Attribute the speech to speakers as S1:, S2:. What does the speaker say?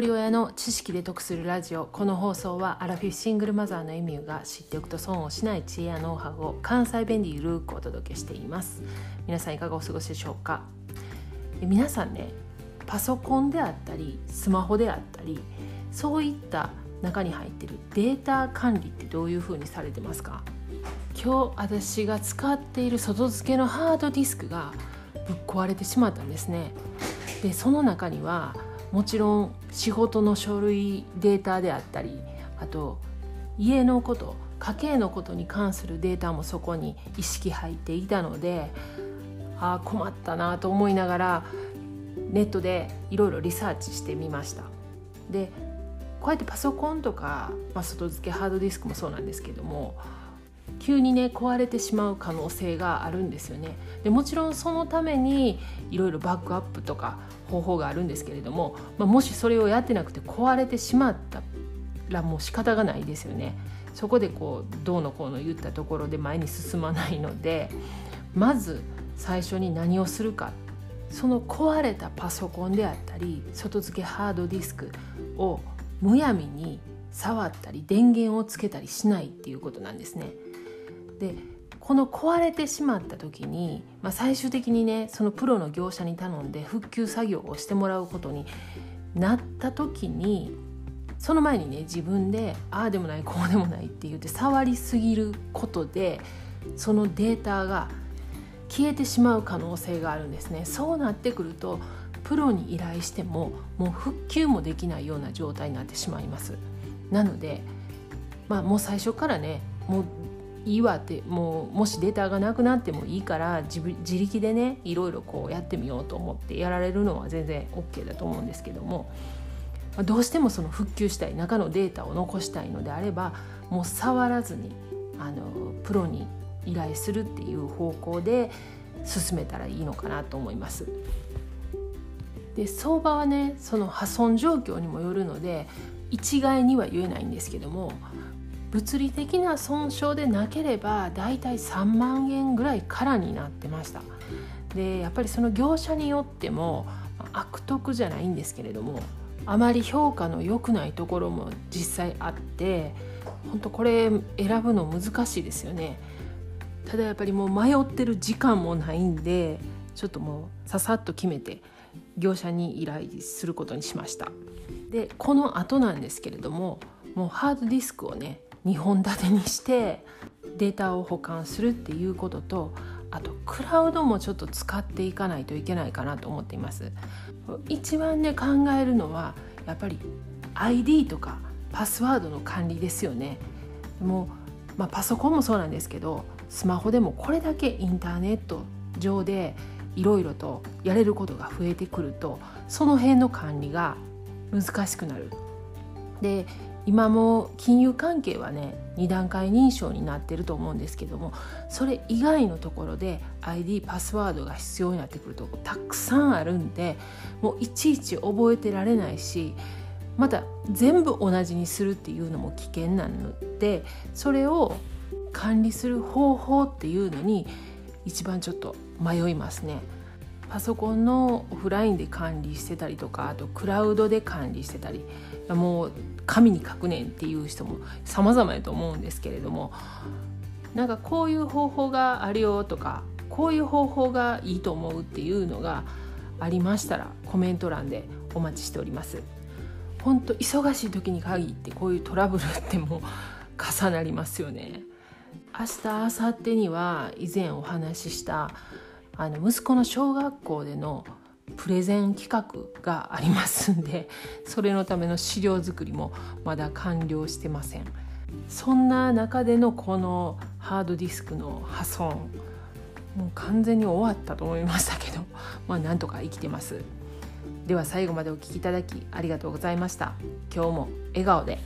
S1: 人親の知識で得するラジオ。この放送はアラフィフシングルマザーのエミューが知っておくと損をしない知恵やノウハウを関西弁でゆるくお届けしています。皆さんいかがお過ごしでしょうか？皆さんねパソコンであったりスマホであったりそういった中に入ってるデータ管理ってどういうふうにされてますか？今日私が使っている外付けのハードディスクがぶっ壊れてしまったんですね。でその中にはもちろん仕事の書類データであったりあと家のこと家計のことに関するデータもそこに意識入っていたのでああ困ったなと思いながらネットでいろいろリサーチしてみました。でこうやってパソコンとか、まあ、外付けハードディスクもそうなんですけども急にね壊れてしまう可能性があるんですよね。でもちろんそのためにいろいろバックアップとか方法があるんですけれども、まあ、もしそれをやってなくて壊れてしまったらもう仕方がないですよね。そこでこうどうのこうの言ったところで前に進まないのでまず最初に何をするか。その壊れたパソコンであったり外付けハードディスクをむやみに触ったり電源をつけたりしないっていうことなんですね。でこの壊れてしまった時に、まあ、最終的にねそのプロの業者に頼んで復旧作業をしてもらうことになった時にその前にね自分でああでもないこうでもないって言って触りすぎることでそのデータが消えてしまう可能性があるんですね。そうなってくるとプロに依頼してももう復旧もできないような状態になってしまいます。なのでまあもう最初からねもういいわってもうもしデータがなくなってもいいから自自力でねいろいろこうやってみようと思ってやられるのは全然 OK だと思うんですけどもどうしてもその復旧したい中のデータを残したいのであればもう触らずにあのプロに依頼するっていう方向で進めたらいいのかなと思います。で相場はねその破損状況にもよるので一概には言えないんですけども物理的な損傷でなければだいたい3万円ぐらいからになってました。でやっぱりその業者によっても悪徳じゃないんですけれどもあまり評価の良くないところも実際あって本当これ選ぶの難しいですよね。ただやっぱりもう迷ってる時間もないんでちょっともうささっと決めて業者に依頼することにしました。でこの後なんですけれどももうハードディスクをね2本立てにしてデータを保管するっていうこととあとクラウドもちょっと使っていかないといけないかなと思っています。一番ね考えるのはやっぱり ID とかパスワードの管理ですよね。もう、まあ、パソコンもそうなんですけどスマホでもこれだけインターネット上でいろいろとやれることが増えてくるとその辺の管理が難しくなる。で今も金融関係はね2段階認証になってると思うんですけどもそれ以外のところで ID パスワードが必要になってくるとこたくさんあるんでもういちいち覚えてられないしまた全部同じにするっていうのも危険なのでそれを管理する方法っていうのに一番ちょっと迷いますね。パソコンのオフラインで管理してたりとかあとクラウドで管理してたりもう紙に書くねんっていう人も様々やと思うんですけれどもなんかこういう方法があるよとかこういう方法がいいと思うっていうのがありましたらコメント欄でお待ちしております。本当忙しい時に限ってこういうトラブルっても重なりますよね。明日明後日には以前お話ししたあの息子の小学校でのプレゼン企画がありますんでそれのための資料作りもまだ完了してません。そんな中でのこのハードディスクの破損もう完全に終わったと思いましたけど まあなんとか生きてます。では最後までお聴きいただきありがとうございました。今日も笑顔で。